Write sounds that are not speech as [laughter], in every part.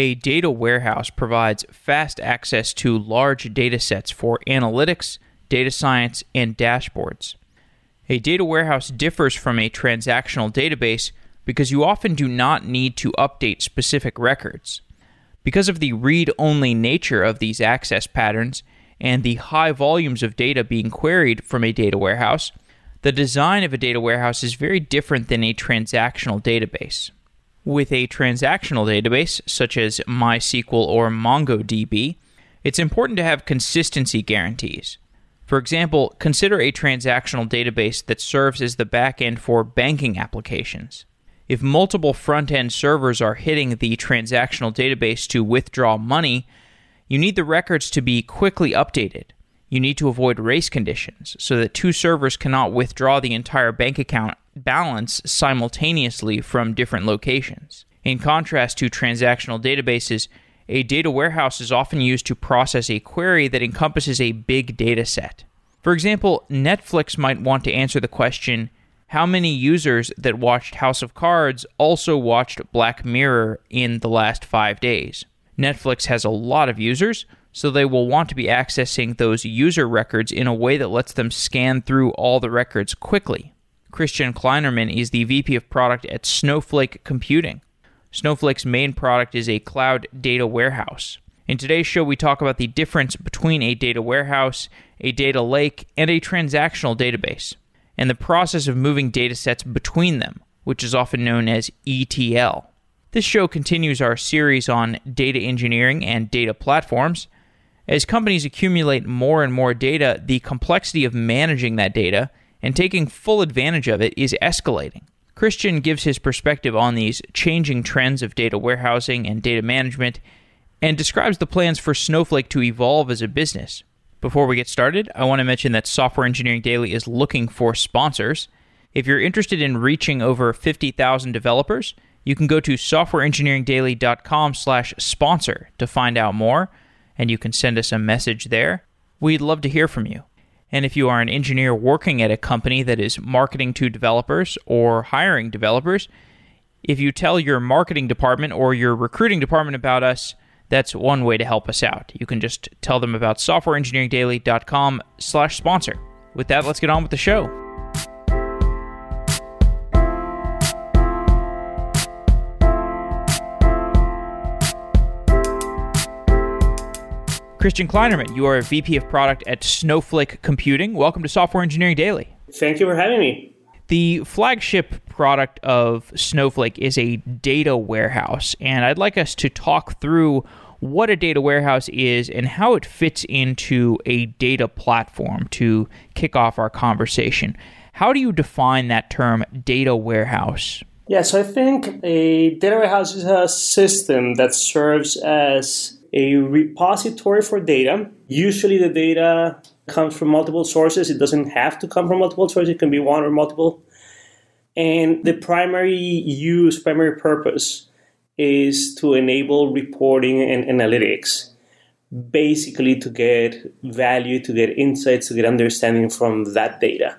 A data warehouse provides fast access to large data sets for analytics, data science, and dashboards. A data warehouse differs from a transactional database because you often do not need to update specific records. Because of the read only nature of these access patterns and the high volumes of data being queried from a data warehouse, the design of a data warehouse is very different than a transactional database. With a transactional database, such as MySQL or MongoDB, it's important to have consistency guarantees. For example, consider a transactional database that serves as the backend for banking applications. If multiple front end servers are hitting the transactional database to withdraw money, you need the records to be quickly updated. You need to avoid race conditions so that two servers cannot withdraw the entire bank account balance simultaneously from different locations. In contrast to transactional databases, a data warehouse is often used to process a query that encompasses a big data set. For example, Netflix might want to answer the question how many users that watched House of Cards also watched Black Mirror in the last five days? Netflix has a lot of users, so they will want to be accessing those user records in a way that lets them scan through all the records quickly. Christian Kleinerman is the VP of product at Snowflake Computing. Snowflake's main product is a cloud data warehouse. In today's show, we talk about the difference between a data warehouse, a data lake, and a transactional database and the process of moving data sets between them, which is often known as ETL. This show continues our series on data engineering and data platforms. As companies accumulate more and more data, the complexity of managing that data and taking full advantage of it is escalating. Christian gives his perspective on these changing trends of data warehousing and data management and describes the plans for Snowflake to evolve as a business. Before we get started, I want to mention that Software Engineering Daily is looking for sponsors. If you're interested in reaching over 50,000 developers, you can go to softwareengineeringdaily.com slash sponsor to find out more, and you can send us a message there. We'd love to hear from you. And if you are an engineer working at a company that is marketing to developers or hiring developers, if you tell your marketing department or your recruiting department about us, that's one way to help us out. You can just tell them about softwareengineeringdaily.com slash sponsor. With that, let's get on with the show. Christian Kleinerman, you are a VP of product at Snowflake Computing. Welcome to Software Engineering Daily. Thank you for having me. The flagship product of Snowflake is a data warehouse, and I'd like us to talk through what a data warehouse is and how it fits into a data platform to kick off our conversation. How do you define that term data warehouse? Yeah, so I think a data warehouse is a system that serves as a repository for data. Usually the data comes from multiple sources. It doesn't have to come from multiple sources, it can be one or multiple. And the primary use, primary purpose is to enable reporting and analytics, basically to get value, to get insights, to get understanding from that data.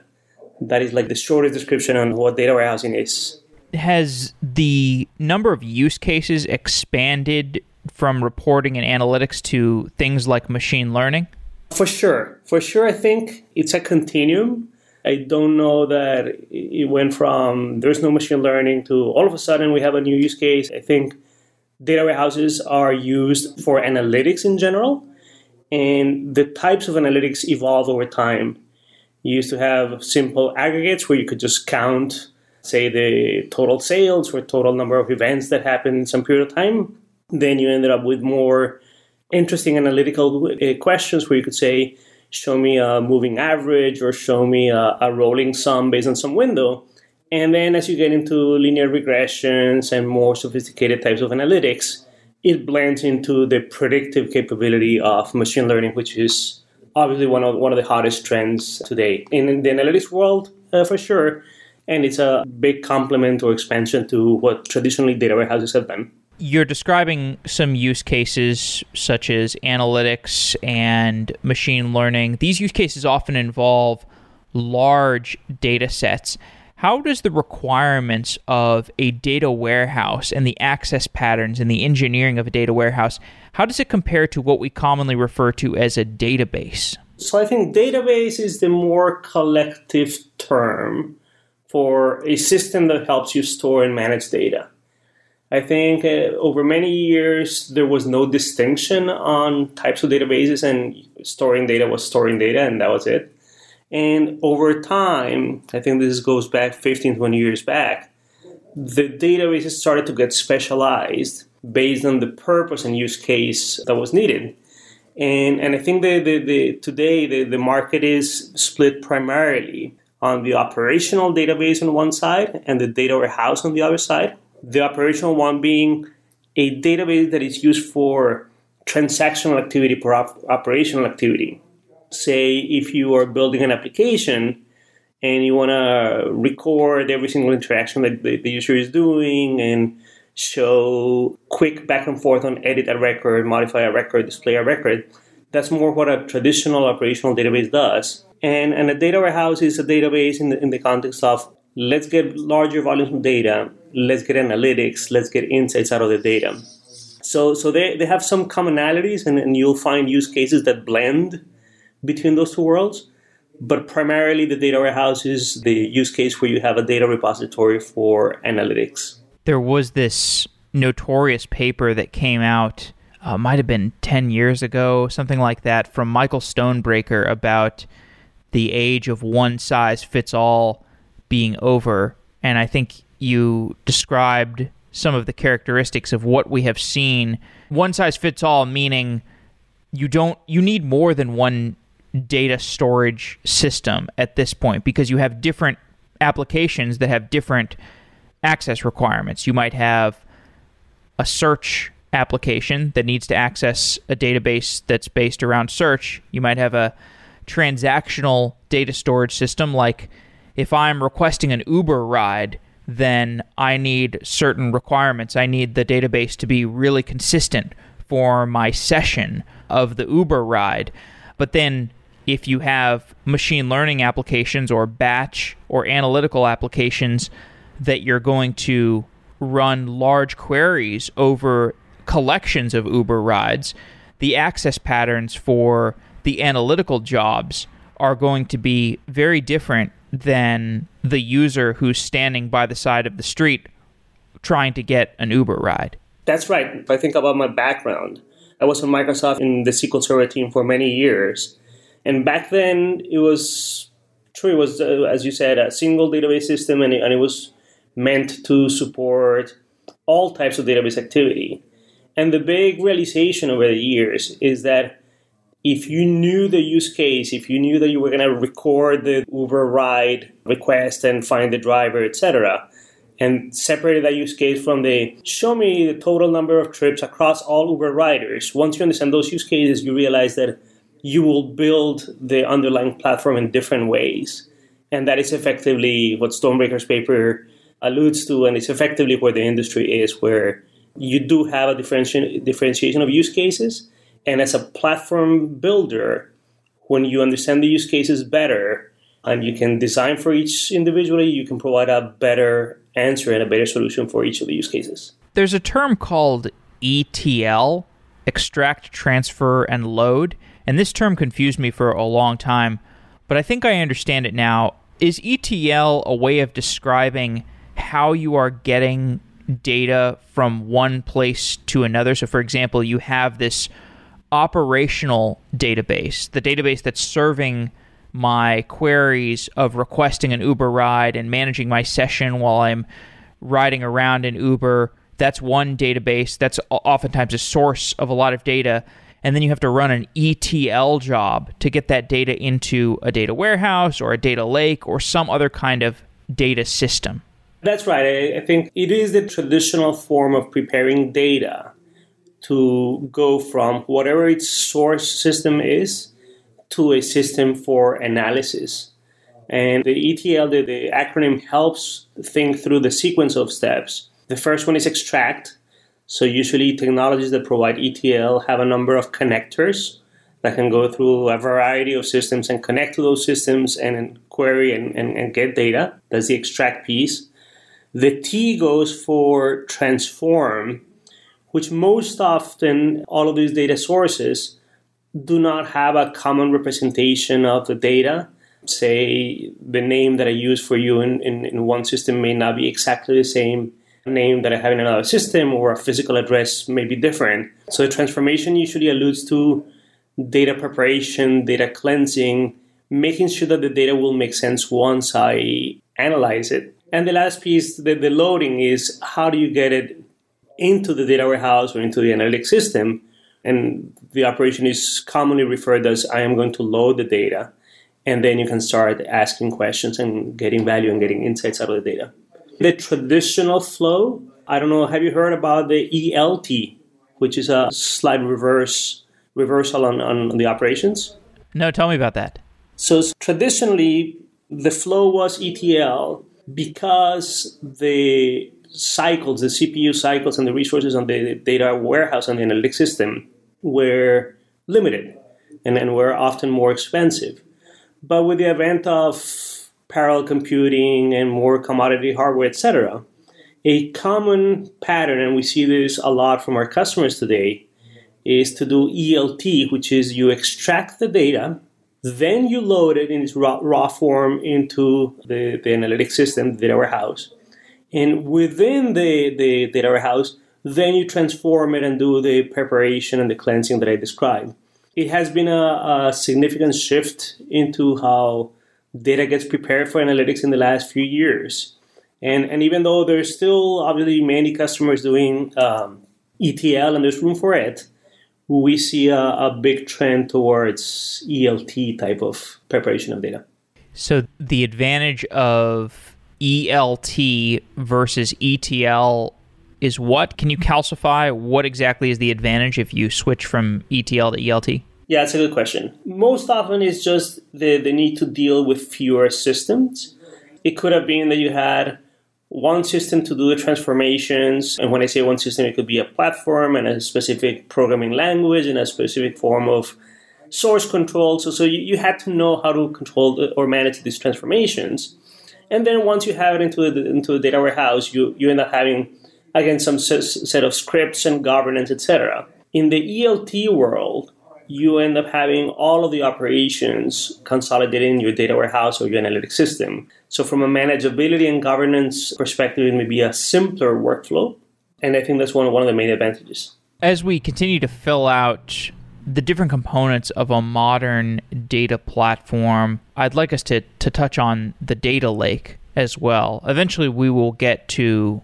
That is like the shortest description on what data warehousing is. Has the number of use cases expanded from reporting and analytics to things like machine learning? For sure. For sure, I think it's a continuum. I don't know that it went from there's no machine learning to all of a sudden we have a new use case. I think data warehouses are used for analytics in general, and the types of analytics evolve over time. You used to have simple aggregates where you could just count, say, the total sales or total number of events that happened in some period of time. Then you ended up with more interesting analytical uh, questions where you could say, show me a moving average or show me a, a rolling sum based on some window. And then as you get into linear regressions and more sophisticated types of analytics, it blends into the predictive capability of machine learning, which is obviously one of one of the hottest trends today in the analytics world, uh, for sure. And it's a big complement or expansion to what traditionally data warehouses have done you're describing some use cases such as analytics and machine learning. These use cases often involve large data sets. how does the requirements of a data warehouse and the access patterns and the engineering of a data warehouse how does it compare to what we commonly refer to as a database so i think database is the more collective term for a system that helps you store and manage data i think uh, over many years there was no distinction on types of databases and storing data was storing data and that was it and over time, I think this goes back 15, 20 years back, the databases started to get specialized based on the purpose and use case that was needed. And, and I think the, the, the, today the, the market is split primarily on the operational database on one side and the data warehouse on the other side. The operational one being a database that is used for transactional activity per op- operational activity say if you are building an application and you want to record every single interaction that the, the, user is doing and show quick back and forth on edit a record, modify a record, display a record, that's more what a traditional operational database does. And, and a data warehouse is a database in the, in the context of let's get larger volumes of data, let's get analytics, let's get insights out of the data. So, so they, they have some commonalities, and, and you'll find use cases that blend between those two worlds. But primarily, the data warehouse is the use case where you have a data repository for analytics. There was this notorious paper that came out, uh, might have been 10 years ago, something like that, from Michael Stonebraker about the age of one size fits all being over. And I think you described some of the characteristics of what we have seen. One size fits all, meaning you don't you need more than one data storage system at this point because you have different applications that have different access requirements. You might have a search application that needs to access a database that's based around search. You might have a transactional data storage system like if I'm requesting an Uber ride, then I need certain requirements. I need the database to be really consistent for my session of the Uber ride. But then if you have machine learning applications or batch or analytical applications that you're going to run large queries over collections of Uber rides, the access patterns for the analytical jobs are going to be very different than the user who's standing by the side of the street trying to get an Uber ride. That's right. If I think about my background, I was in Microsoft in the SQL Server team for many years. And back then, it was true. It was, uh, as you said, a single database system, and it, and it was meant to support all types of database activity. And the big realization over the years is that if you knew the use case, if you knew that you were going to record the Uber ride request and find the driver, etc., and separated that use case from the show me the total number of trips across all Uber riders, once you understand those use cases, you realize that you will build the underlying platform in different ways. And that is effectively what Stonebraker's paper alludes to, and it's effectively where the industry is, where you do have a differenti- differentiation of use cases. And as a platform builder, when you understand the use cases better and you can design for each individually, you can provide a better answer and a better solution for each of the use cases. There's a term called ETL, extract, transfer, and load. And this term confused me for a long time, but I think I understand it now. Is ETL a way of describing how you are getting data from one place to another? So, for example, you have this operational database, the database that's serving my queries of requesting an Uber ride and managing my session while I'm riding around in Uber. That's one database. That's oftentimes a source of a lot of data and then you have to run an ETL job to get that data into a data warehouse or a data lake or some other kind of data system. That's right. I think it is the traditional form of preparing data to go from whatever its source system is to a system for analysis. And the ETL, the, the acronym, helps think through the sequence of steps. The first one is extract, so usually technologies that provide ETL have a number of connectors that can go through a variety of systems and connect to those systems and query and, and, and get data. That's the extract piece. The T goes for transform, which most often all of these data sources do not have a common representation of the data. Say the name that I use for you in, in, in one system may not be exactly the same name that I have in another system, or a physical address may be different. So the transformation usually alludes to data preparation, data cleansing, making sure that the data will make sense once I analyze it. And the last piece, the, the loading, is how do you get it into the data warehouse or into the analytics system? And the operation is commonly referred as I am going to load the data. And then you can start asking questions and getting value and getting insights out of the data. The traditional flow, I don't know, have you heard about the ELT, which is a slight reverse reversal on, on the operations? No, tell me about that. So traditionally, the flow was ETL because the cycles, the CPU cycles, and the resources on the data warehouse and the analytics system were limited and, and were often more expensive. But with the advent of parallel computing and more commodity hardware, etc. A common pattern, and we see this a lot from our customers today, is to do ELT, which is you extract the data, then you load it in its raw, raw form into the, the analytic system, the data warehouse. And within the, the data warehouse, then you transform it and do the preparation and the cleansing that I described. It has been a, a significant shift into how data gets prepared for analytics in the last few years. And, and even though there's still obviously many customers doing um, ETL and there's room for it, we see a, a big trend towards ELT type of preparation of data. So the advantage of ELT versus ETL is what? Can you calcify what exactly is the advantage if you switch from ETL to ELT? Yeah, it's a good question. Most often it's just the, the need to deal with fewer systems. It could have been that you had one system to do the transformations. And when I say one system, it could be a platform and a specific programming language and a specific form of source control. So, so you, you had to know how to control or manage these transformations. And then once you have it into the, into the data warehouse, you, you end up having, again, some set of scripts and governance, etc. In the ELT world, you end up having all of the operations consolidated in your data warehouse or your analytics system. So, from a manageability and governance perspective, it may be a simpler workflow. And I think that's one, one of the main advantages. As we continue to fill out the different components of a modern data platform, I'd like us to, to touch on the data lake as well. Eventually, we will get to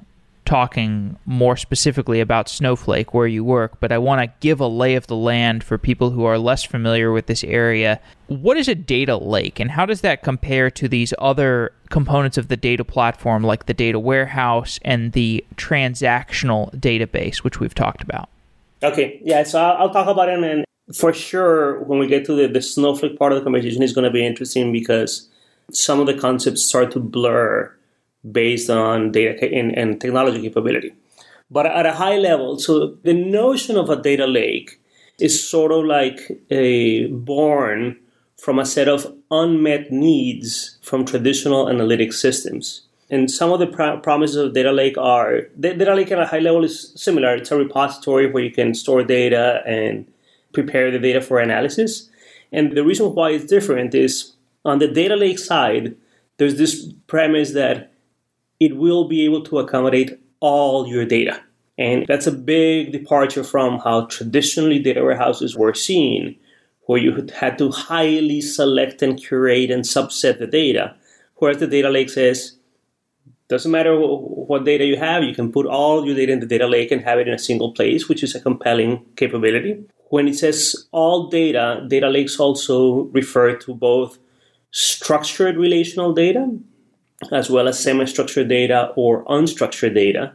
talking more specifically about Snowflake, where you work, but I want to give a lay of the land for people who are less familiar with this area. What is a data lake, and how does that compare to these other components of the data platform, like the data warehouse and the transactional database, which we've talked about? Okay, yeah, so I'll, talk about it, and for sure, when we get to the, the Snowflake part of the conversation, it's going to be interesting because some of the concepts start to blur based on data and, and technology capability. But at a high level, so the notion of a data lake is sort of like a born from a set of unmet needs from traditional analytic systems. And some of the pr- promises of data lake are data lake at a high level is similar. It's a repository where you can store data and prepare the data for analysis. And the reason why it's different is on the data lake side, there's this premise that it will be able to accommodate all your data. And that's a big departure from how traditionally data warehouses were seen, where you had to highly select and curate and subset the data. Whereas the data lake says, doesn't matter what data you have, you can put all your data in the data lake and have it in a single place, which is a compelling capability. When it says all data, data lakes also refer to both structured relational data as well as semi-structured data or unstructured data.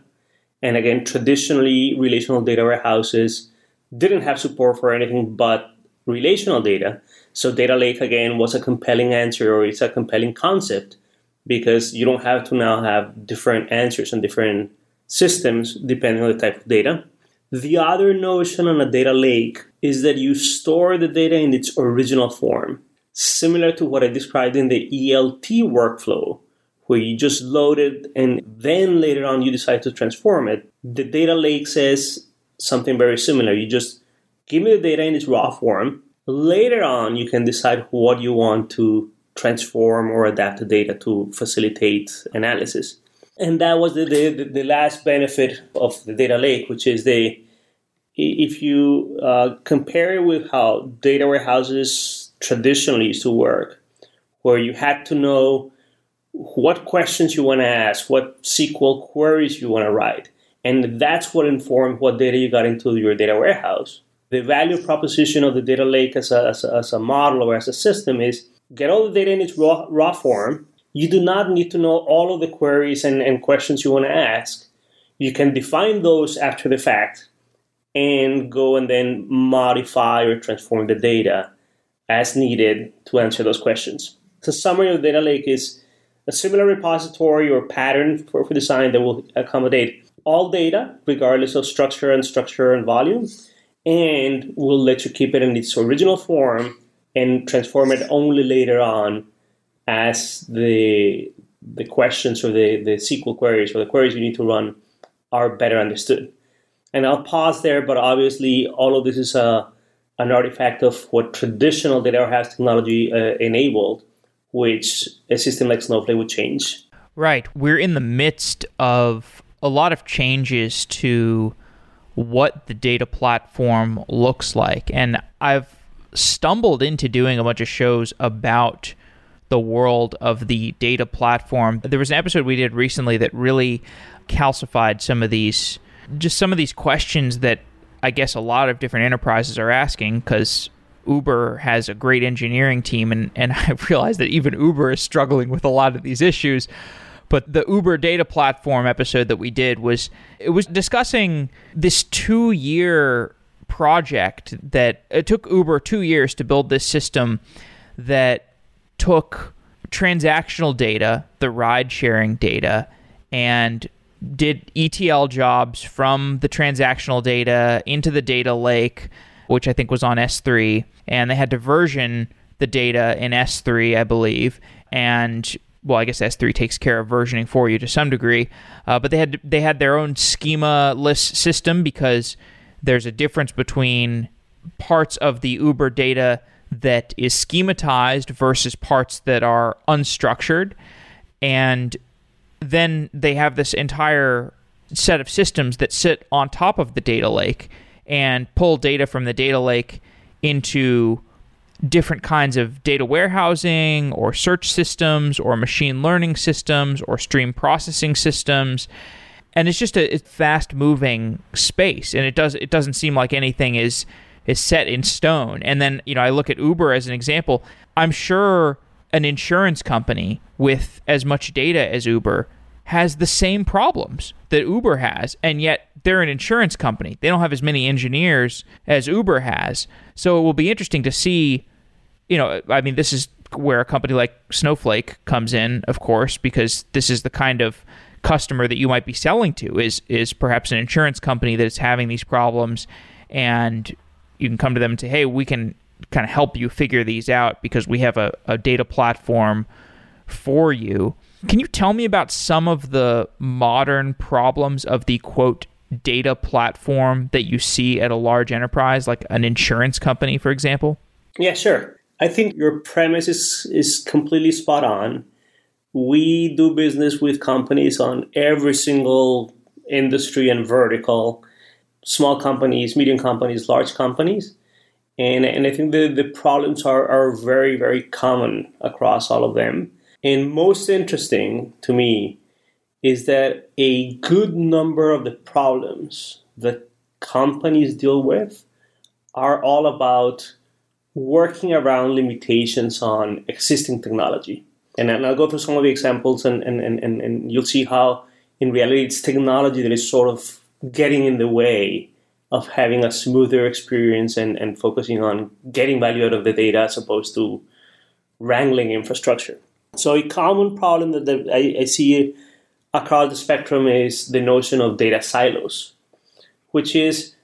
And again, traditionally, relational data warehouses didn't have support for anything but relational data. So data lake again was a compelling answer or it's a compelling concept because you don't have to now have different answers and different systems depending on the type of data. The other notion on a data lake is that you store the data in its original form, similar to what I described in the ELT workflow, where you just load it and then later on you decide to transform it. The data lake says something very similar. You just give me the data in its raw form. Later on, you can decide what you want to transform or adapt the data to facilitate analysis. And that was the, the, the last benefit of the data lake, which is the if you uh, compare it with how data warehouses traditionally used to work, where you had to know what questions you want to ask, what SQL queries you want to write, and that's what informed what data you got into your data warehouse. The value proposition of the data lake as a, as a, as a model or as a system is get all the data in its raw, raw form. You do not need to know all of the queries and, and questions you want to ask. You can define those after the fact and go and then modify or transform the data as needed to answer those questions. The summary of data lake is a similar repository or pattern for, for design that will accommodate all data, regardless of structure and structure and volume, and will let you keep it in its original form and transform it only later on as the the questions or the, the SQL queries or the queries you need to run are better understood. And I'll pause there, but obviously all of this is a, an artifact of what traditional data warehouse technology uh, enabled, which a system like Snowflake would change. Right. We're in the midst of a lot of changes to what the data platform looks like. And I've stumbled into doing a bunch of shows about the world of the data platform. There was an episode we did recently that really calcified some of these just some of these questions that I guess a lot of different enterprises are asking because Uber has a great engineering team and, and [laughs] I realize that even Uber is struggling with a lot of these issues. But the Uber data platform episode that we did was it was discussing this two year project that it took Uber two years to build this system that took transactional data, the ride sharing data, and did ETL jobs from the transactional data into the data lake, which I think was on S3, and they had to version the data in S3, I believe, and well, I guess S3 takes care of versioning for you to some degree, uh, but they had they had their own schema-less system because there's a difference between parts of the Uber data that is schematized versus parts that are unstructured. And then they have this entire set of systems that sit on top of the data lake and pull data from the data lake into different kinds of data warehousing or search systems or machine learning systems or stream processing systems and it's just a fast moving space and it does it doesn't seem like anything is is set in stone. And then you know i look at uber as an example. I'm sure an insurance company with as much data as uber has the same problems that uber has and yet they're an insurance company. They don't have as many engineers as uber has. So it will be interesting to see you know i mean this is where a company like snowflake comes in of course because this is the kind of customer that you might be selling to is is perhaps an insurance company that is having these problems and you can come to them and say hey we can kind of help you figure these out because we have a, a data platform for you. Can you tell me about some of the modern problems of the quote data platform that you see at a large enterprise like an insurance company for example? Yeah sure. I think your premise is is completely spot on we do business with companies on every single industry and vertical small companies medium companies large companies. And, and i think the, the problems are, are very very common across all of them. And most interesting to me is that a good number of the problems that companies deal with are all about working around limitations on existing technology and, I'll go through some of the examples and, and, and, and you'll see how in reality it's technology that is sort of getting in the way of having a smoother experience and, and focusing on getting value out of the data as opposed to wrangling infrastructure. So a common problem that, that I, I see across the spectrum is the notion of data silos, which is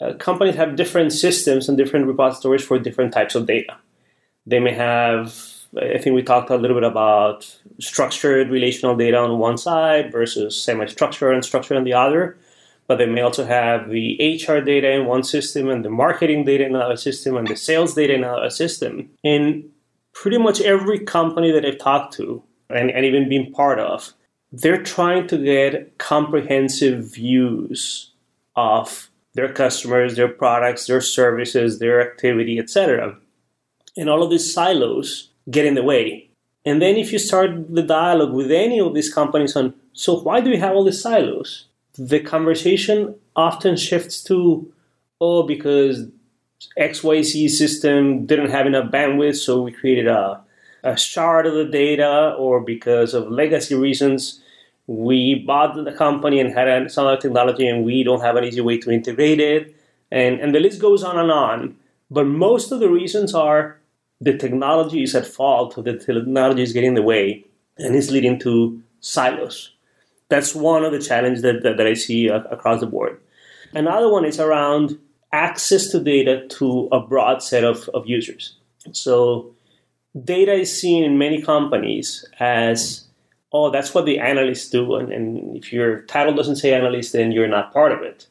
uh, companies have different systems and different repositories for different types of data. They may have, I think we talked a little bit about structured relational data on one side versus semi structured and structured on the other. But they may also have the HR data in one system and the marketing data in another system and the sales data in another system. In pretty much every company that I've talked to and, and even been part of, they're trying to get comprehensive views of their customers, their products, their services, their activity, etc. And all of these silos get in the way. And then if you start the dialogue with any of these companies on, so why do we have all these silos? The conversation often shifts to, oh, because XYZ system didn't have enough bandwidth, so we created a, a shard of the data, or because of legacy reasons, we bought the company and had some other technology and we don't have an easy way to integrate it. And, and the list goes on and on. But most of the reasons are the technology is at fault, the technology is getting in the way and is leading to silos. That's one of the challenges that, that, that I see uh, across the board. Another one is around access to data to a broad set of, of users. So, data is seen in many companies as oh, that's what the analysts do. And, and if your title doesn't say analyst, then you're not part of it.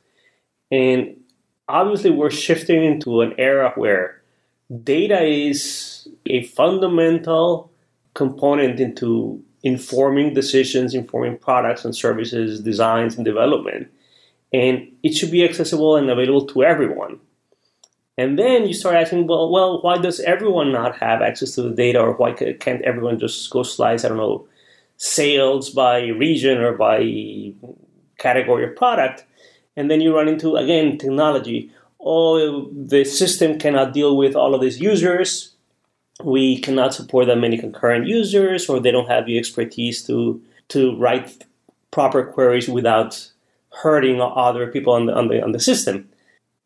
And obviously, we're shifting into an era where data is a fundamental component into informing decisions, informing products and services, designs and development. And it should be accessible and available to everyone. And then you start asking, well, well, why does everyone not have access to the data, or why can't everyone just go slice, I don't know, sales by region or by category of product. And then you run into, again, technology. Oh, the system cannot deal with all of these users. We cannot support that many concurrent users, or they don't have the expertise to, to write proper queries without hurting other people on the, on the, on the system.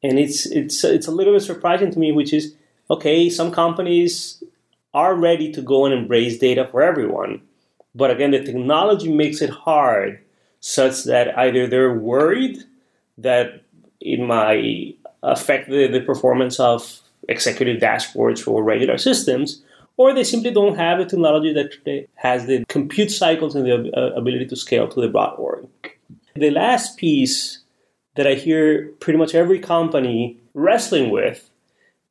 And it's, it's, it's a little bit surprising to me, which is okay, some companies are ready to go and embrace data for everyone but again, the technology makes it hard such that either they're worried that in might affect the, the performance of executive dashboards for regular systems, or they simply don't have a technology that has the compute cycles and the uh, ability to scale to the broad org. The last piece that I hear pretty much every company wrestling with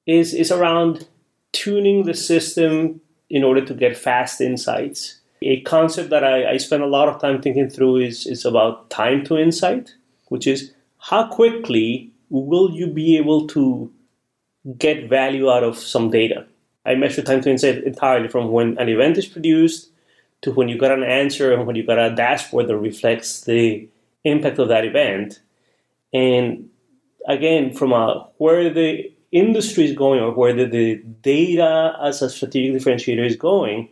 is, is around tuning the system in order to get fast insights a concept that I, I spend a lot of time thinking through is, is about time to insight, which is how quickly will you be able to get value out of some data? I measure time to insight entirely from when an event is produced to when you got an answer and when you got a dashboard that reflects the impact of that event. And again, from a where the industry is going or where the, the data as a strategic differentiator is going,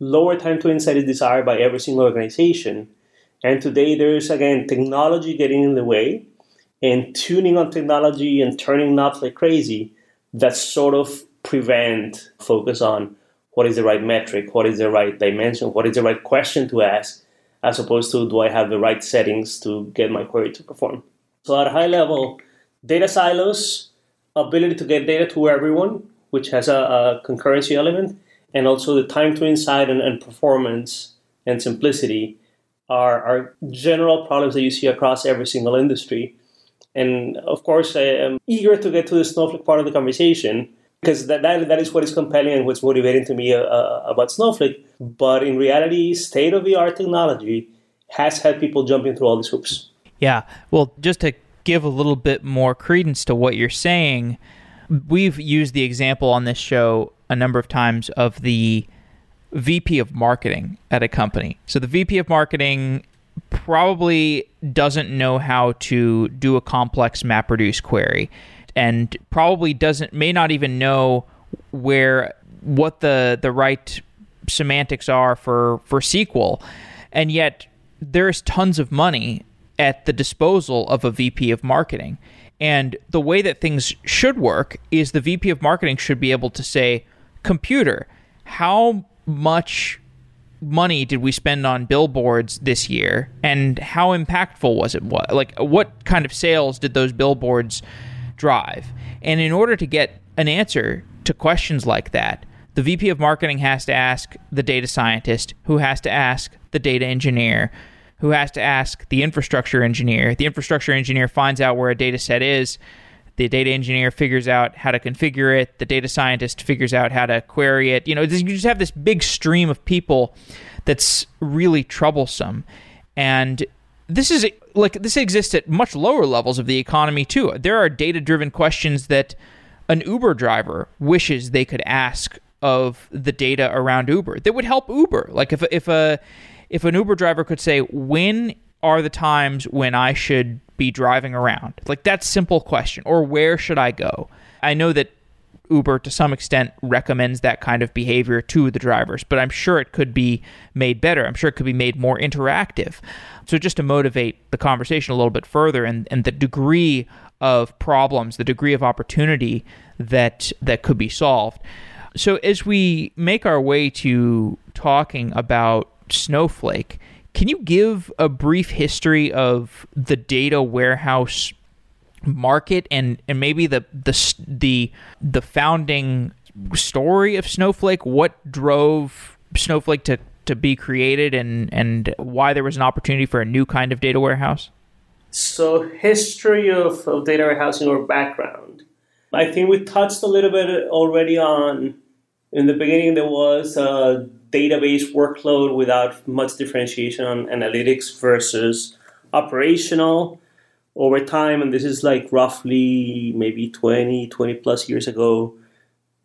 lower time to insight is desired by every single organization. And today there's again technology getting in the way and tuning on technology and turning knobs like crazy that sort of prevent focus on what is the right metric, what is the right dimension, what is the right question to ask, as opposed to do I have the right settings to get my query to perform. So at a high level, data silos, ability to get data to everyone, which has a, a concurrency element, and also the time to insight and, and performance and simplicity are, are general problems that you see across every single industry. And of course, I am eager to get to the Snowflake part of the conversation because that, that, that is what is compelling and what's motivating to me uh, uh about Snowflake. But in reality, state of the art technology has had people jumping through all these hoops. Yeah. Well, just to give a little bit more credence to what you're saying, we've used the example on this show a number of times of the VP of marketing at a company. So the VP of marketing probably doesn't know how to do a complex MapReduce query and probably doesn't may not even know where what the the right semantics are for for SQL. And yet there's tons of money at the disposal of a VP of marketing. And the way that things should work is the VP of marketing should be able to say, computer, how much money did we spend on billboards this year and how impactful was it what like what kind of sales did those billboards drive. And in order to get an answer to questions like that, the VP of marketing has to ask the data scientist, who has to ask the data engineer, who has to ask the infrastructure engineer. The infrastructure engineer finds out where a data set is. The data engineer figures out how to configure it. The data scientist figures out how to query it. You know, you just have this big stream of people that's really troublesome. And this is like this exists at much lower levels of the economy too. There are data driven questions that an Uber driver wishes they could ask of the data around Uber that would help Uber. Like if if a if an Uber driver could say when are the times when I should be driving around? Like that simple question or where should I go? I know that Uber to some extent recommends that kind of behavior to the drivers, but I'm sure it could be made better. I'm sure it could be made more interactive. So just to motivate the conversation a little bit further and, and the degree of problems, the degree of opportunity that that could be solved. So as we make our way to talking about Snowflake, can you give a brief history of the data warehouse market and and maybe the the the the founding story of Snowflake? What drove Snowflake to to be created and and why there was an opportunity for a new kind of data warehouse? So, history of, of data warehousing or background. I think we touched a little bit already on in the beginning there was a database workload without much differentiation on analytics versus operational over time. And this is like roughly maybe 20 20 plus years ago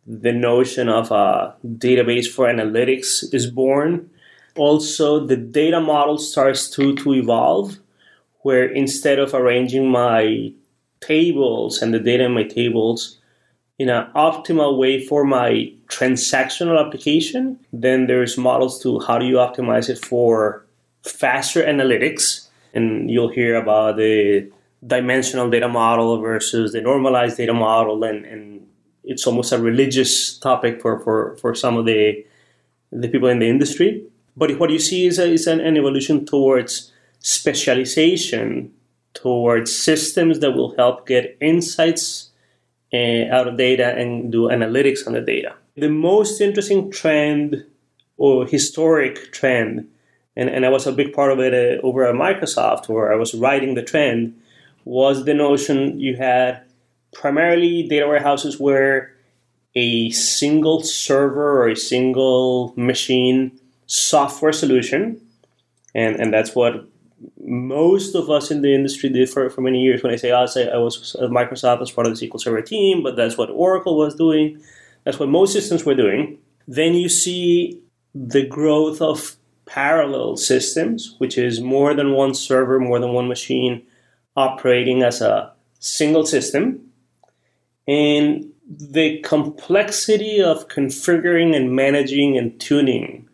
the notion of a database for analytics is born. Also the data model starts to to evolve where instead of arranging my tables and the data in my tables in an optimal way for my transactional application, then there's models to how do you optimize it for faster analytics. And you'll hear about the dimensional data model versus the normalized data model and, and it's almost a religious topic for, for, for some of the the people in the industry. But what you see is, a, is an, an evolution towards specialization, towards systems that will help get insights out of data and do analytics on the data. The most interesting trend or historic trend, and, and I was a big part of it uh, over at Microsoft, where I was writing the trend, was the notion you had primarily data warehouses where a single server or a single machine software solution, and, and that's what most of us in the industry did for, for many years. When I say us, I, I was at Microsoft as part of the SQL Server team, but that's what Oracle was doing. That's what most systems were doing. Then you see the growth of parallel systems, which is more than one server, more than one machine operating as a single system. And the complexity of configuring and managing and tuning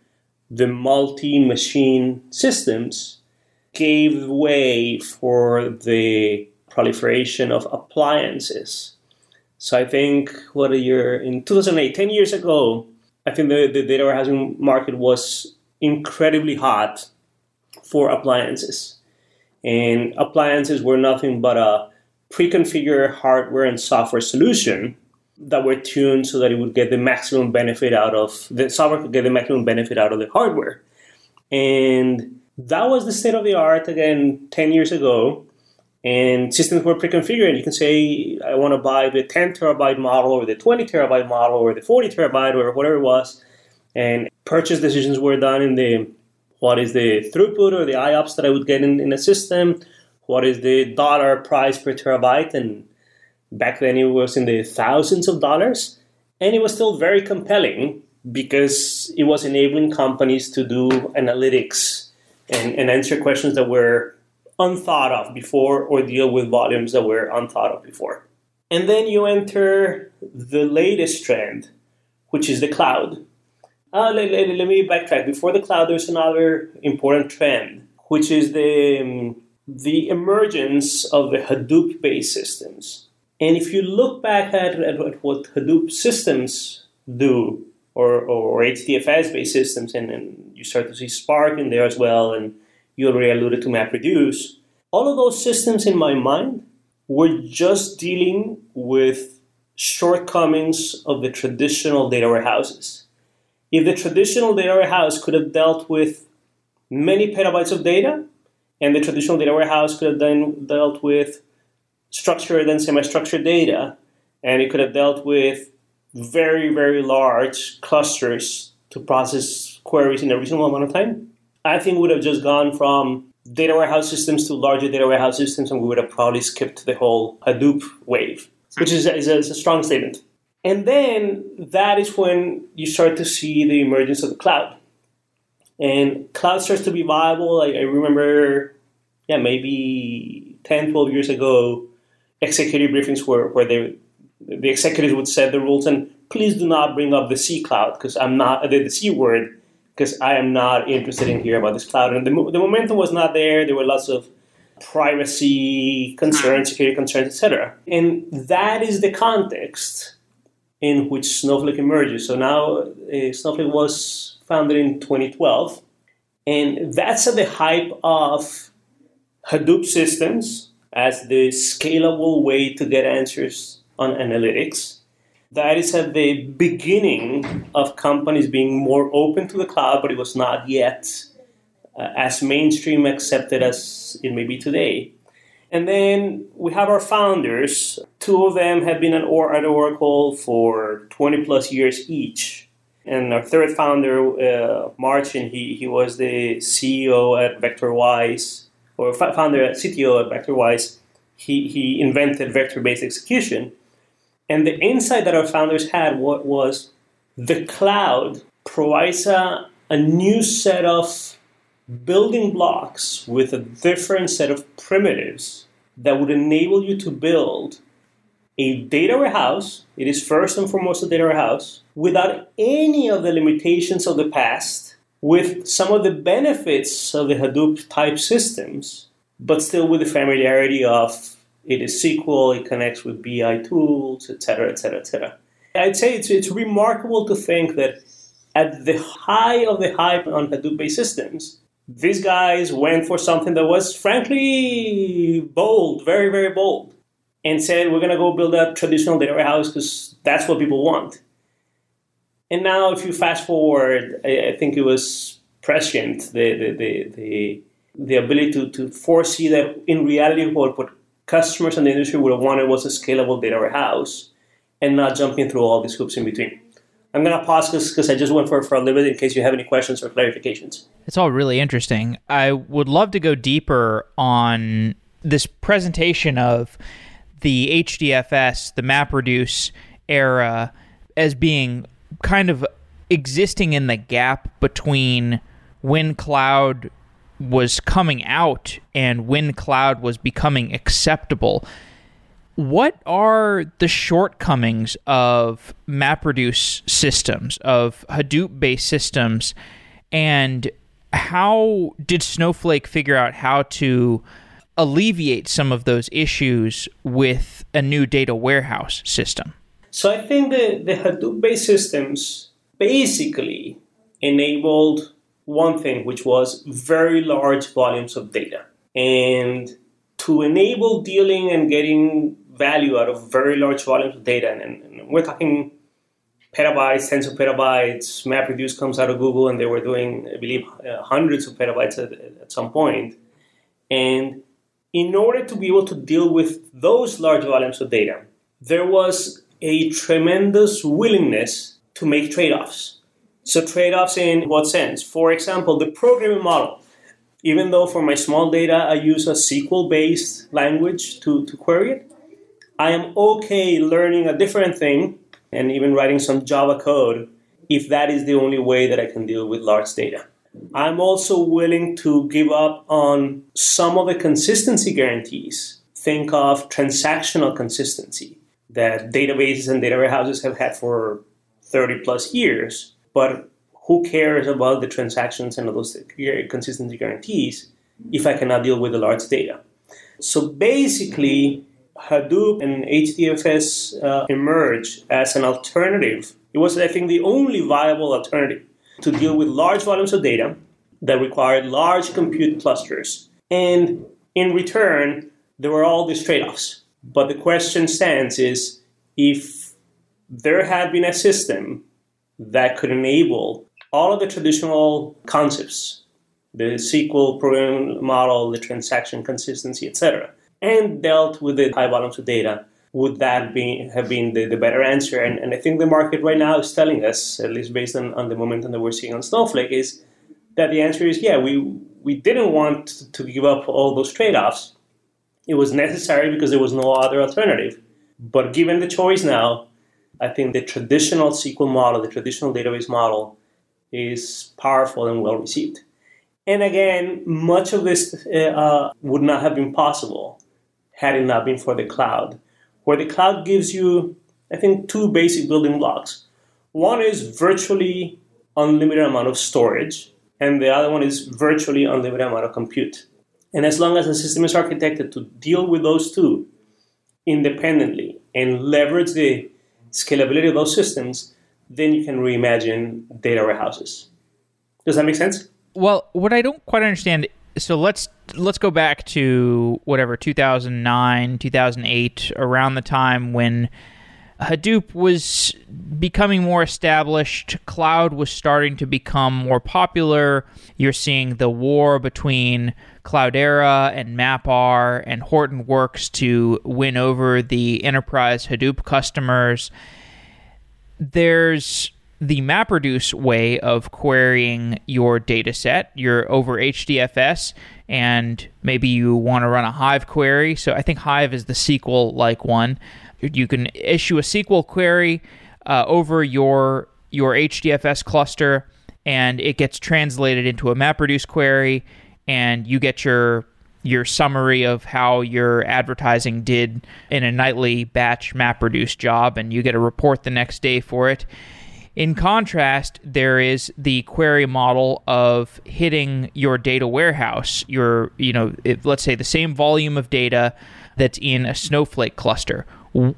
the multi machine systems gave way for the proliferation of appliances. So I think what a year in 2008, 10 years ago, I think the, the data warehousing market was incredibly hot for appliances. And appliances were nothing but a pre-configured hardware and software solution that were tuned so that it would get the maximum benefit out of the software could get the maximum benefit out of the hardware. And that was the state of the art again 10 years ago. And systems were pre-configured. You can say, I want to buy the 10 terabyte model or the 20 terabyte model or the 40 terabyte or whatever it was. And purchase decisions were done in the what is the throughput or the IOPS that I would get in, in a system, what is the dollar price per terabyte. And back then it was in the thousands of dollars. And it was still very compelling because it was enabling companies to do analytics and, and answer questions that were unthought of before or deal with volumes that were unthought of before. And then you enter the latest trend, which is the cloud. Uh, let, let, let, me backtrack. Before the cloud, there's another important trend, which is the, um, the emergence of the Hadoop based systems. And if you look back at, at, at what Hadoop systems do, or, or HDFS based systems, and, and you start to see Spark in there as well, and you already alluded to MapReduce. All of those systems in my mind we're just dealing with shortcomings of the traditional data warehouses. If the traditional data warehouse could have dealt with many petabytes of data, and the traditional data warehouse could have then dealt with structured and semi-structured data, and it could have dealt with very, very large clusters to process queries in a reasonable amount of time. I think would have just gone from data warehouse systems to larger data warehouse systems, and we would have probably skipped the whole Hadoop wave, which is, is, a, is a strong statement. And then that is when you start to see the emergence of the cloud. And cloud starts to be viable. I, I remember, yeah, maybe 10, 12 years ago, executive briefings were where they, the executives would set the rules and please do not bring up the C cloud because I'm not, the, the C word, because I am not interested in hearing about this cloud. And the, the momentum was not there. There were lots of privacy concerns, security concerns, etc. And that is the context in which Snowflake emerges. So now uh, Snowflake was founded in 2012, and that's at the hype of Hadoop systems as the scalable way to get answers on analytics that is at the beginning of companies being more open to the cloud, but it was not yet uh, as mainstream accepted as it may be today. And then we have our founders. Two of them have been at, Oracle for 20 plus years each. And our third founder, uh, Marcin, he, he was the CEO at VectorWise, or founder, CTO at VectorWise. He, he invented vector based execution. And the insight that our founders had was the cloud provides a, a new set of building blocks with a different set of primitives that would enable you to build a data warehouse. It is first and foremost a data warehouse without any of the limitations of the past, with some of the benefits of the Hadoop type systems, but still with the familiarity of it is SQL, it connects with BI tools, etc., etc., etc. I'd say it's, it's remarkable to think that at the high of the hype on Hadoop-based systems, these guys went for something that was frankly bold, very, very bold, and said, we're going to go build a traditional data warehouse because that's what people want. And now, if you fast forward, I, I think it was prescient, the, the, the, the, ability to, to foresee that in reality, what customers and the industry would have wanted was a scalable data warehouse and not jumping through all these hoops in between. I'm going to pause because I just went for, for a little bit in case you have any questions or clarifications. It's all really interesting. I would love to go deeper on this presentation of the HDFS, the MapReduce era, as being kind of existing in the gap between when cloud was coming out and when cloud was becoming acceptable. What are the shortcomings of MapReduce systems, of Hadoop based systems, and how did Snowflake figure out how to alleviate some of those issues with a new data warehouse system? So I think the, the Hadoop based systems basically enabled one thing, which was very large volumes of data. And to enable dealing and getting value out of very large volumes of data, and, and we're talking petabytes, tens of petabytes. MapReduce comes out of Google, and they were doing, I believe, uh, hundreds of petabytes at, at some point. And in order to be able to deal with those large volumes of data, there was a tremendous willingness to make trade offs. So trade offs in what sense? For example, the programming model. Even though for my small data I use a SQL based language to, to query it, I am okay learning a different thing and even writing some Java code if that is the only way that I can deal with large data. I'm also willing to give up on some of the consistency guarantees. Think of transactional consistency that databases and data warehouses have had for 30 plus years but who cares about the transactions and those consistency guarantees if I cannot deal with the large data? So basically, Hadoop and HDFS uh, emerged as an alternative. It was, I think, the only viable alternative to deal with large volumes of data that required large compute clusters. And in return, there were all these trade offs. But the question stands is if there had been a system that could enable all of the traditional concepts, the SQL programming model, the transaction consistency, etc., and dealt with the high volumes of data, would that be have been the, the better answer? And, and I think the market right now is telling us, at least based on, on the momentum that we're seeing on Snowflake, is that the answer is yeah, we we didn't want to give up all those trade-offs. It was necessary because there was no other alternative. But given the choice now, I think the traditional SQL model, the traditional database model, is powerful and well received. And again, much of this uh, would not have been possible had it not been for the cloud, where the cloud gives you, I think, two basic building blocks. One is virtually unlimited amount of storage, and the other one is virtually unlimited amount of compute. And as long as the system is architected to deal with those two independently and leverage the scalability of those systems, then you can reimagine data warehouses. Does that make sense? Well, what I don't quite understand so let's let's go back to whatever 2009, 2008 around the time when Hadoop was becoming more established, cloud was starting to become more popular. You're seeing the war between Cloudera and MapR and Hortonworks to win over the enterprise Hadoop customers. There's the MapReduce way of querying your data set. You're over HDFS, and maybe you want to run a Hive query. So I think Hive is the SQL like one. You can issue a SQL query uh, over your your HDFS cluster, and it gets translated into a MapReduce query, and you get your your summary of how your advertising did in a nightly batch MapReduce job, and you get a report the next day for it. In contrast, there is the query model of hitting your data warehouse. Your, you know, if, let's say the same volume of data that's in a Snowflake cluster.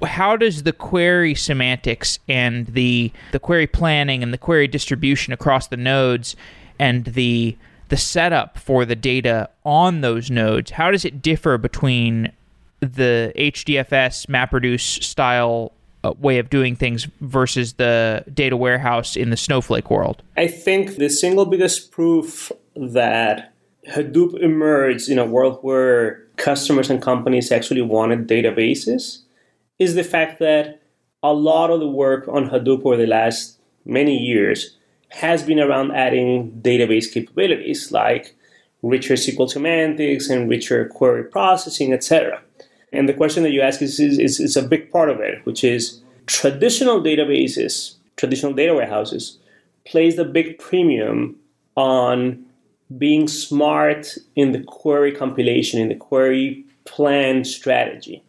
How does the query semantics and the the query planning and the query distribution across the nodes and the the setup for the data on those nodes, how does it differ between the HDFS MapReduce style uh, way of doing things versus the data warehouse in the Snowflake world? I think the single biggest proof that Hadoop emerged in a world where customers and companies actually wanted databases is the fact that a lot of the work on Hadoop over the last many years has been around adding database capabilities like richer SQL semantics and richer query processing, etc. And the question that you ask is, is, is, a big part of it, which is traditional databases, traditional data warehouses, place a big premium on being smart in the query compilation, in the query plan strategy.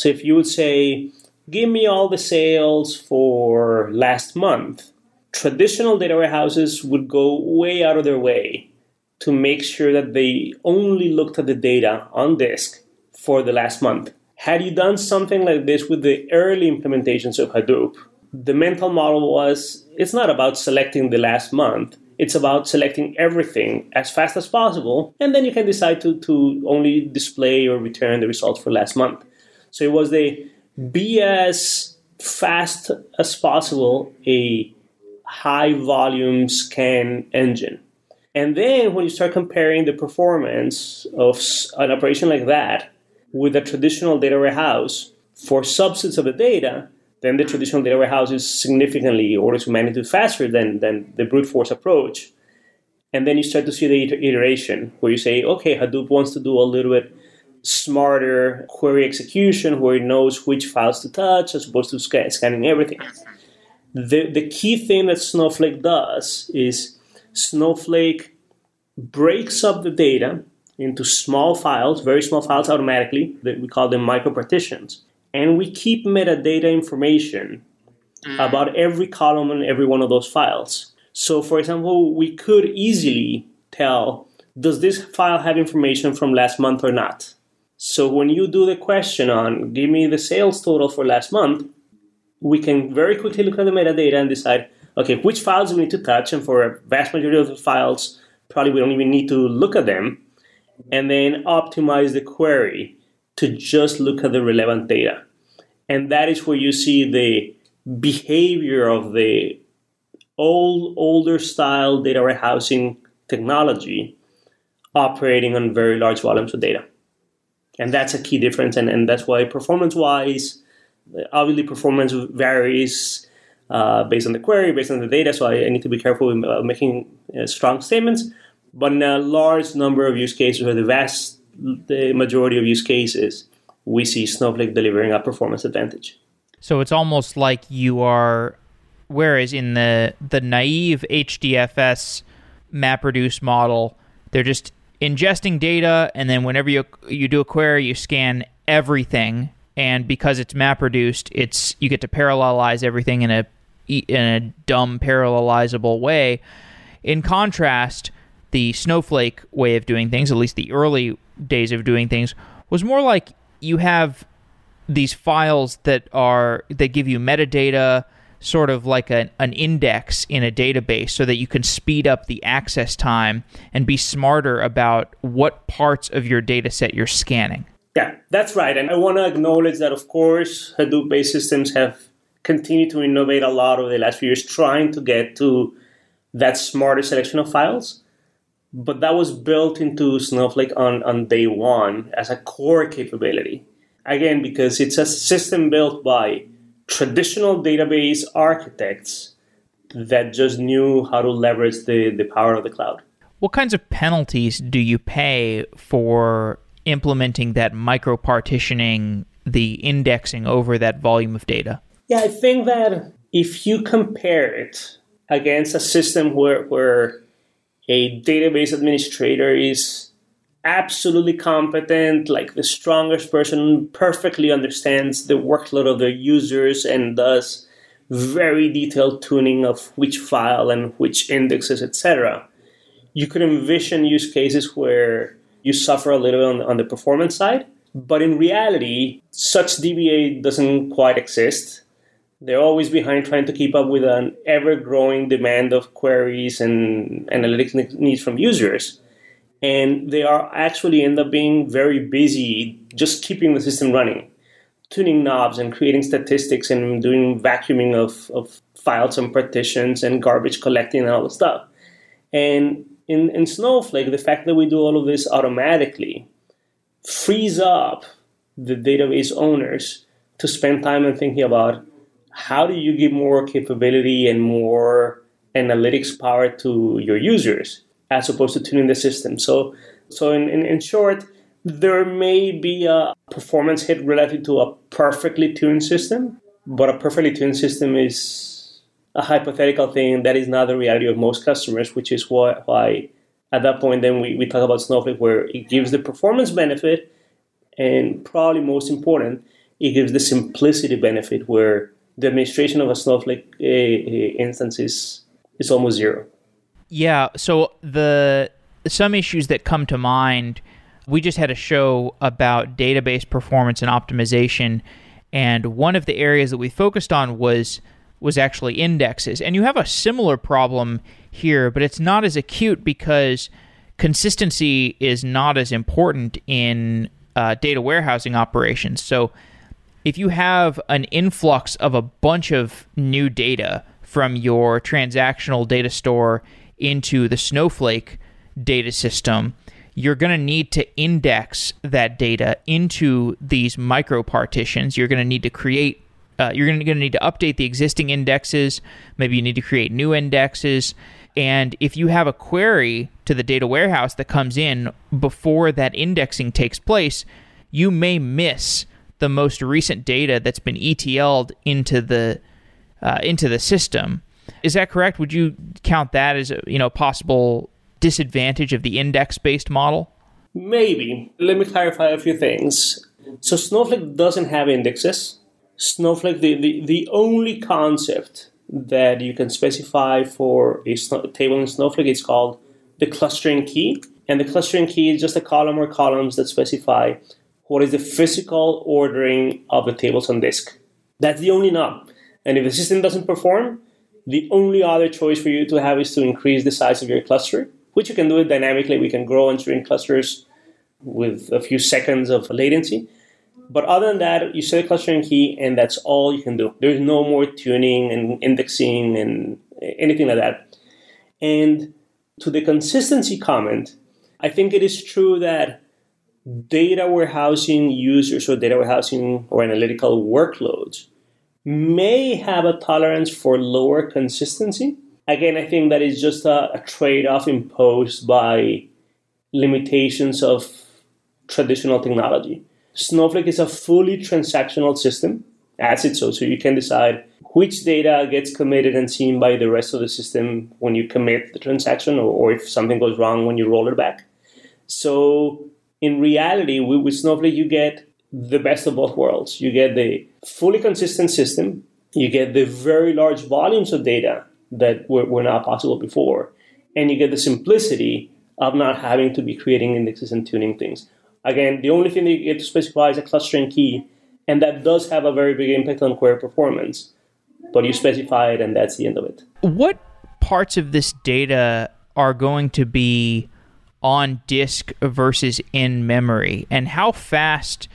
So if you would say, give me all the sales for last month, traditional data warehouses would go way out of their way to make sure that they only looked at the data on disk for the last month. Had you done something like this with the early implementations of Hadoop, the mental model was it's not about selecting the last month, it's about selecting everything as fast as possible, and then you can decide to, to only display or return the results for last month. So it was the be as fast as possible a high volume scan engine. And then when you start comparing the performance of an operation like that with a traditional data warehouse for subsets of the data, then the traditional data warehouse is significantly orders of magnitude faster than, than the brute force approach. And then you start to see the iteration where you say, okay, Hadoop wants to do a little bit smarter query execution where it knows which files to touch as opposed to sc- scanning everything. The, the key thing that Snowflake does is Snowflake breaks up the data into small files, very small files automatically. That we call them micropartitions. And we keep metadata information mm. about every column in every one of those files. So, for example, we could easily tell does this file have information from last month or not? So, when you do the question on give me the sales total for last month, we can very quickly look at the metadata and decide okay, which files we need to touch. And for a vast majority of the files, probably we don't even need to look at them and then optimize the query to just look at the relevant data. And that is where you see the behavior of the old, older style data warehousing technology operating on very large volumes of data. And that's a key difference. And, and that's why performance wise, obviously performance varies uh, based on the query, based on the data. So I, I need to be careful in uh, making uh, strong statements. But in a large number of use cases, or the vast the majority of use cases, we see Snowflake delivering a performance advantage. So it's almost like you are, whereas in the the naive HDFS MapReduce model, they're just ingesting data, and then whenever you you do a query, you scan everything, and because it's MapReduced, it's you get to parallelize everything in a in a dumb parallelizable way. In contrast, the Snowflake way of doing things, at least the early days of doing things, was more like you have these files that are that give you metadata sort of like an, an index in a database so that you can speed up the access time and be smarter about what parts of your data set you're scanning. Yeah, that's right. And I want to acknowledge that, of course, Hadoop based systems have continued to innovate a lot over the last few years, trying to get to that smarter selection of files. But that was built into Snowflake on, on day one as a core capability. Again, because it's a system built by traditional database architects that just knew how to leverage the, the power of the cloud. What kinds of penalties do you pay for implementing that micro partitioning, the indexing over that volume of data? Yeah, I think that if you compare it against a system where, where a database administrator is absolutely competent, like the strongest person, perfectly understands the workload of their users and does very detailed tuning of which file and which indexes, etc. You could envision use cases where you suffer a little on, on the performance side, but in reality, such DBA doesn't quite exist. They're always behind trying to keep up with an ever growing demand of queries and analytics needs from users and they are actually end up being very busy just keeping the system running tuning knobs and creating statistics and doing vacuuming of, of files and partitions and garbage collecting and all the stuff. And in, in Snowflake the fact that we do all of this automatically frees up the database owners to spend time and thinking about how do you give more capability and more analytics power to your users as opposed to tuning the system. So, so in, in, in short, there may be a performance hit relative to a perfectly tuned system, but a perfectly tuned system is a hypothetical thing that is not the reality of most customers, which is why, why at that point then we, we talk about Snowflake where it gives the performance benefit and probably most important, it gives the simplicity benefit where the administration of a Snowflake uh, instance is, is almost zero. Yeah. So the some issues that come to mind. We just had a show about database performance and optimization, and one of the areas that we focused on was was actually indexes. And you have a similar problem here, but it's not as acute because consistency is not as important in uh, data warehousing operations. So if you have an influx of a bunch of new data from your transactional data store into the Snowflake data system, you're going to need to index that data into these micro partitions. You're going to need to create, uh, you're going to need to update the existing indexes. Maybe you need to create new indexes. And if you have a query to the data warehouse that comes in before that indexing takes place, you may miss the most recent data that's been ETL'd into the uh, into the system. Is that correct? Would you count that as a you know possible disadvantage of the index-based model? Maybe. Let me clarify a few things. So Snowflake doesn't have indexes. Snowflake, the, the, the only concept that you can specify for a table in Snowflake is called the clustering key. And the clustering key is just a column or columns that specify what is the physical ordering of the tables on disk. That's the only knob. And if the system doesn't perform, the only other choice for you to have is to increase the size of your cluster, which you can do it dynamically. We can grow and shrink clusters with a few seconds of latency. But other than that, you set a clustering key, and that's all you can do. There's no more tuning and indexing and anything like that. And to the consistency comment, I think it is true that data warehousing users or data warehousing or analytical workloads may have a tolerance for lower consistency. Again, I think that is just a, a trade off imposed by limitations of traditional technology. Snowflake is a fully transactional system, as it's so, so you can decide which data gets committed and seen by the rest of the system when you commit the transaction or, or if something goes wrong when you roll it back. So in reality, with, with Snowflake, you get the best of both worlds. You get the fully consistent system, you get the very large volumes of data that were, were not possible before, and you get the simplicity of not having to be creating indexes and tuning things. Again, the only thing that you get to specify is a clustering key, and that does have a very big impact on query performance. But you specify it, and that's the end of it. What parts of this data are going to be on disk versus in memory, and how fast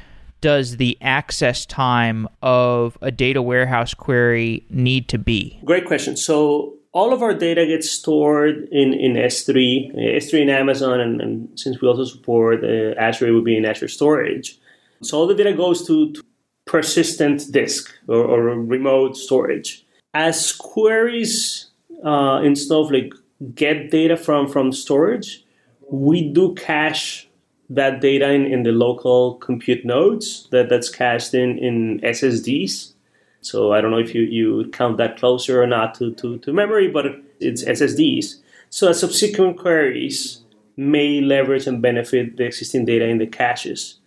does the access time of a data warehouse query need to be? Great question. So all of our data gets stored in, in S3, S3 in Amazon, and, and since we also support uh, Azure, it would be in Azure Storage. So all the data goes to, to persistent disk or, or, remote storage. As queries uh, in Snowflake get data from, from storage, we do cache that data in, in the local compute nodes that, that's cached in, in SSDs. So I don't know if you, you count that closer or not to, to, to memory, but it's SSDs. So subsequent queries may leverage and benefit the existing data in the caches.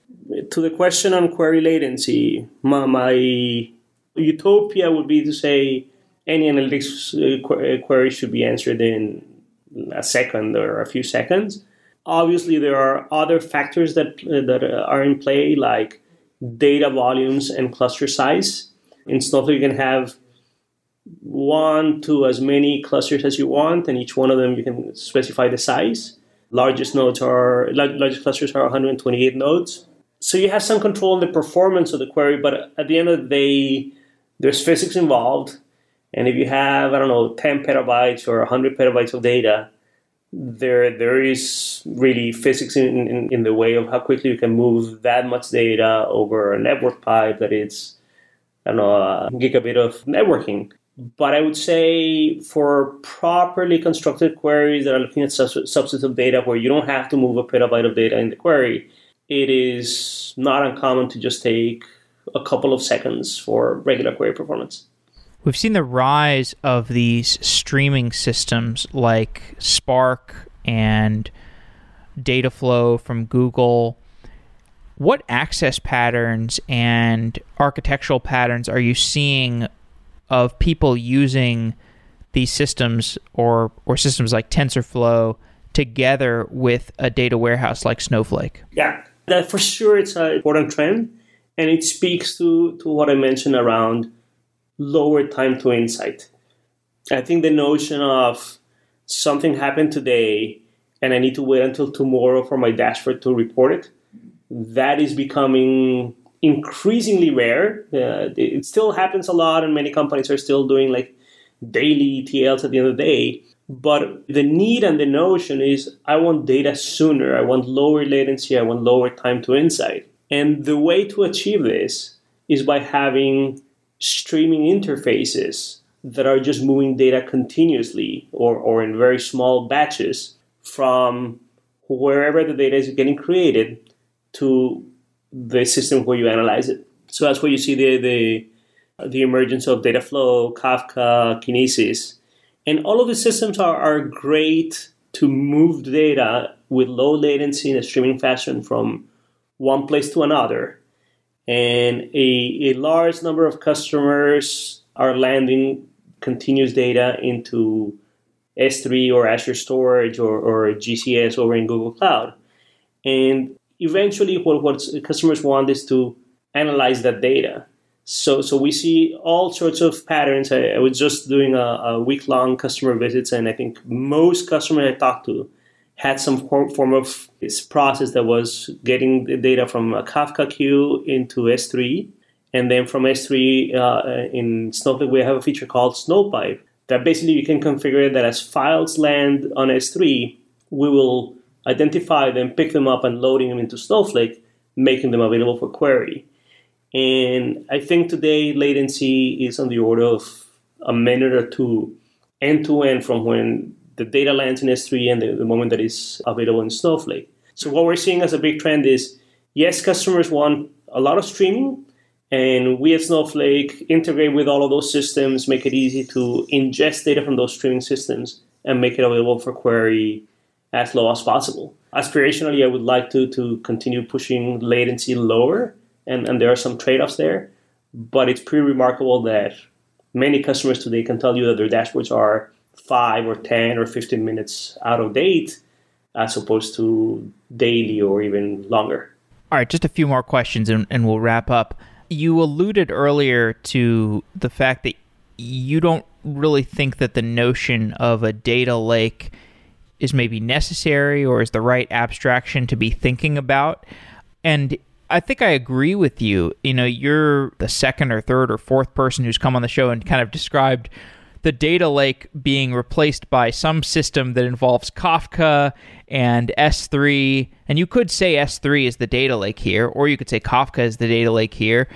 To the question on query latency, my, my utopia would be to say any analytics uh, query should be answered in a second or a few seconds. Obviously, there are other factors that uh, that are in play, like data volumes and cluster size. In Snowflake, you can have one to as many clusters as you want, and each one of them you can specify the size. Largest nodes are largest clusters are 128 nodes, so you have some control on the performance of the query. But at the end of the day, there's physics involved, and if you have I don't know 10 petabytes or 100 petabytes of data, there there is really physics in, in, in, the way of how quickly you can move that much data over a network pipe that it's I don't know a gigabit of networking. But I would say for properly constructed queries that are looking at substantive data where you don't have to move a petabyte of data in the query, it is not uncommon to just take a couple of seconds for regular query performance. We've seen the rise of these streaming systems like Spark and Dataflow from Google. What access patterns and architectural patterns are you seeing of people using these systems or, or systems like TensorFlow together with a data warehouse like Snowflake? Yeah, that for sure it's an important trend. And it speaks to, to what I mentioned around lower time to insight. I think the notion of something happened today and I need to wait until tomorrow for my dashboard to report it, that is becoming increasingly rare. Uh, it still happens a lot, and many companies are still doing like daily ETLs at the end of the day. But the need and the notion is I want data sooner, I want lower latency, I want lower time to insight. And the way to achieve this is by having streaming interfaces that are just moving data continuously or, or in very small batches from wherever the data is getting created to the system where you analyze it. So that's where you see the, the, the emergence of Dataflow, Kafka, Kinesis. And all of these systems are, are great to move data with low latency in a streaming fashion from one place to another and a, a large number of customers are landing continuous data into S3 or Azure Storage or, or GCS over in Google Cloud. And eventually, what, what customers want is to analyze that data. So, so we see all sorts of patterns. I, I was just doing a, a week long customer visits, and I think most customers I talked to had some form of this process that was getting the data from a Kafka queue into S3. And then from S3 uh, in Snowflake, we have a feature called Snowpipe that basically you can configure that as files land on S3, we will identify them, pick them up, and loading them into Snowflake, making them available for query. And I think today latency is on the order of a minute or two end to end from when the data lands in S3 and the, the moment that it's available in Snowflake. So what we're seeing as a big trend is yes, customers want a lot of streaming, and we at Snowflake integrate with all of those systems, make it easy to ingest data from those streaming systems and make it available for query as low as possible. Aspirationally, I would like to, to continue pushing latency lower, and, and there are some trade offs there. But it's pretty remarkable that many customers today can tell you that their dashboards are five or 10 or 15 minutes out of date as opposed to daily or even longer. All right, just a few more questions and, and we'll wrap up. You alluded earlier to the fact that you don't really think that the notion of a data lake is maybe necessary or is the right abstraction to be thinking about. And I think I agree with you. You know, you're the second or third or fourth person who's come on the show and kind of described the data lake being replaced by some system that involves Kafka and S3. And you could say S3 is the data lake here, or you could say Kafka is the data lake here.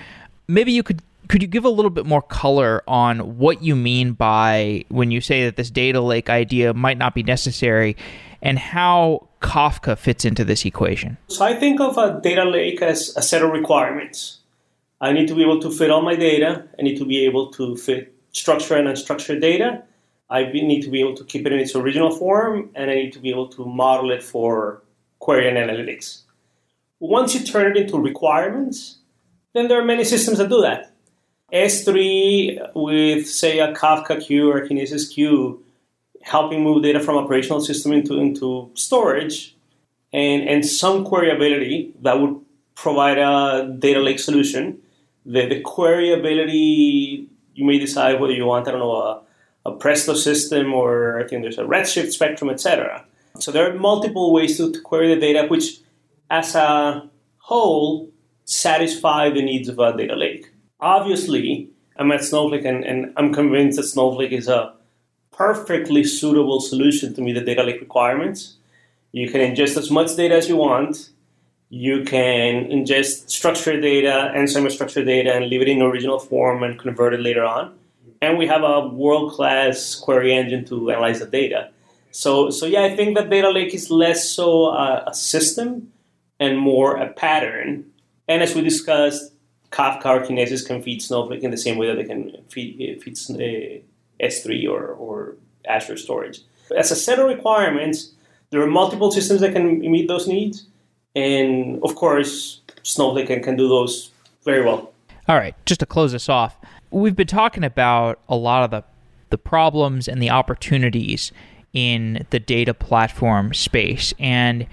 Maybe you could could you give a little bit more color on what you mean by when you say that this data lake idea might not be necessary and how Kafka fits into this equation? So I think of a data lake as a set of requirements. I need to be able to fit all my data. I need to be able to fit structured and unstructured data. I need to be able to keep it in its original form, and I need to be able to model it for query and analytics. Once you turn it into requirements, then there are many systems that do that. S3 with, say, a Kafka queue or a Kinesis queue, helping move data from operational system into, into storage, and, and some query ability that would provide a data lake solution. The, the query ability you may decide whether you want, I don't know, a, a Presto system or I think there's a Redshift Spectrum, etc. So there are multiple ways to, to query the data, which as a whole satisfy the needs of a data lake. Obviously, I'm at Snowflake and, and I'm convinced that Snowflake is a perfectly suitable solution to meet the data lake requirements. You can ingest as much data as you want you can ingest structured data and semi-structured data and leave it in original form and convert it later on. And we have a world-class query engine to analyze the data. So, so yeah, I think that data lake is less so a, a system and more a pattern. And as we discussed, Kafka or Kinesis can feed Snowflake in the same way that they can feed, feed uh, S3 or, or Azure storage. As a set of requirements, there are multiple systems that can meet those needs and of course, Snowflake can, can do those very well. All right, just to close this off, we've been talking about a lot of the, the problems and the opportunities in the data platform space. And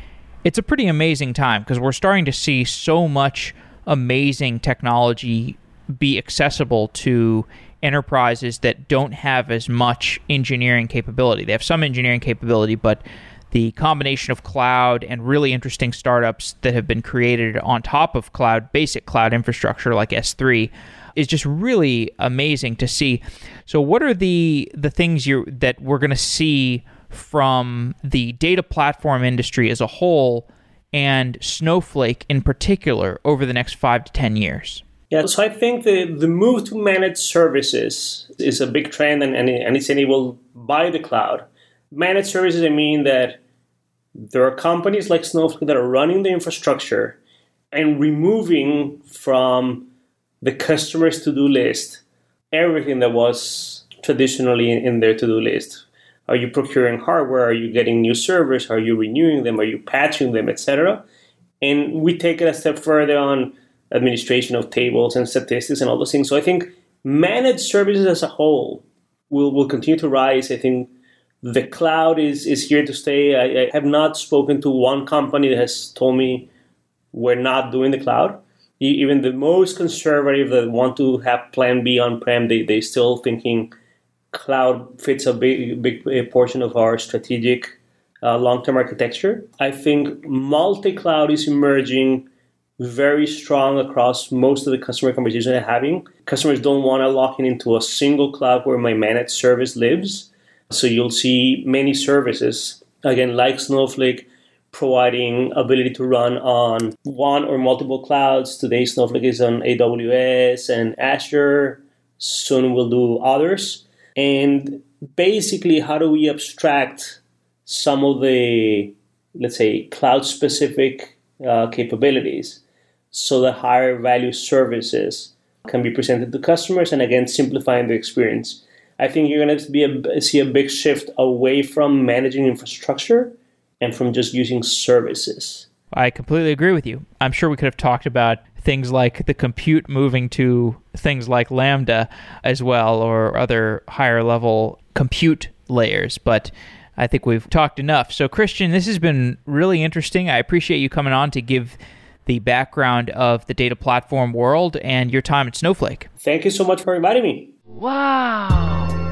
it's a pretty amazing time because we're starting to see so much amazing technology be accessible to enterprises that don't have as much engineering capability. They have some engineering capability, but the combination of cloud and really interesting startups that have been created on top of cloud, basic cloud infrastructure like S3 is just really amazing to see. So what are the the things you that we're going to see from the data platform industry as a whole and Snowflake in particular over the next 5 to 10 years? Yeah, so I think the, the move to managed services is a big trend and, and, and it's enabled by the cloud managed services, I mean that there are companies like Snowflake that are running the infrastructure and removing from the customer's to do list everything that was traditionally in their to do list. Are you procuring hardware? Are you getting new servers? Are you renewing them? Are you patching them, etc.? And we take it a step further on administration of tables and statistics and all those things. So I think managed services as a whole will, will continue to rise. I think the cloud is, is here to stay. I, I, have not spoken to one company that has told me we're not doing the cloud. Even the most conservative that want to have plan B on prem, they, they still thinking cloud fits a big, big portion of our strategic uh, long-term architecture. I think multi-cloud is emerging very strong across most of the customer conversations I'm having. Customers don't want to lock in into a single cloud where my managed service lives. So you'll see many services, again, like Snowflake, providing ability to run on one or multiple clouds. Today, Snowflake is on AWS and Azure. Soon we'll do others. And basically, how do we abstract some of the, let's say, cloud specific uh, capabilities so that higher value services can be presented to customers and again, simplifying the experience. I think you're going to be a, see a big shift away from managing infrastructure and from just using services. I completely agree with you. I'm sure we could have talked about things like the compute moving to things like Lambda as well, or other higher level compute layers, but I think we've talked enough. So, Christian, this has been really interesting. I appreciate you coming on to give the background of the data platform world and your time at Snowflake. Thank you so much for inviting me. Wow!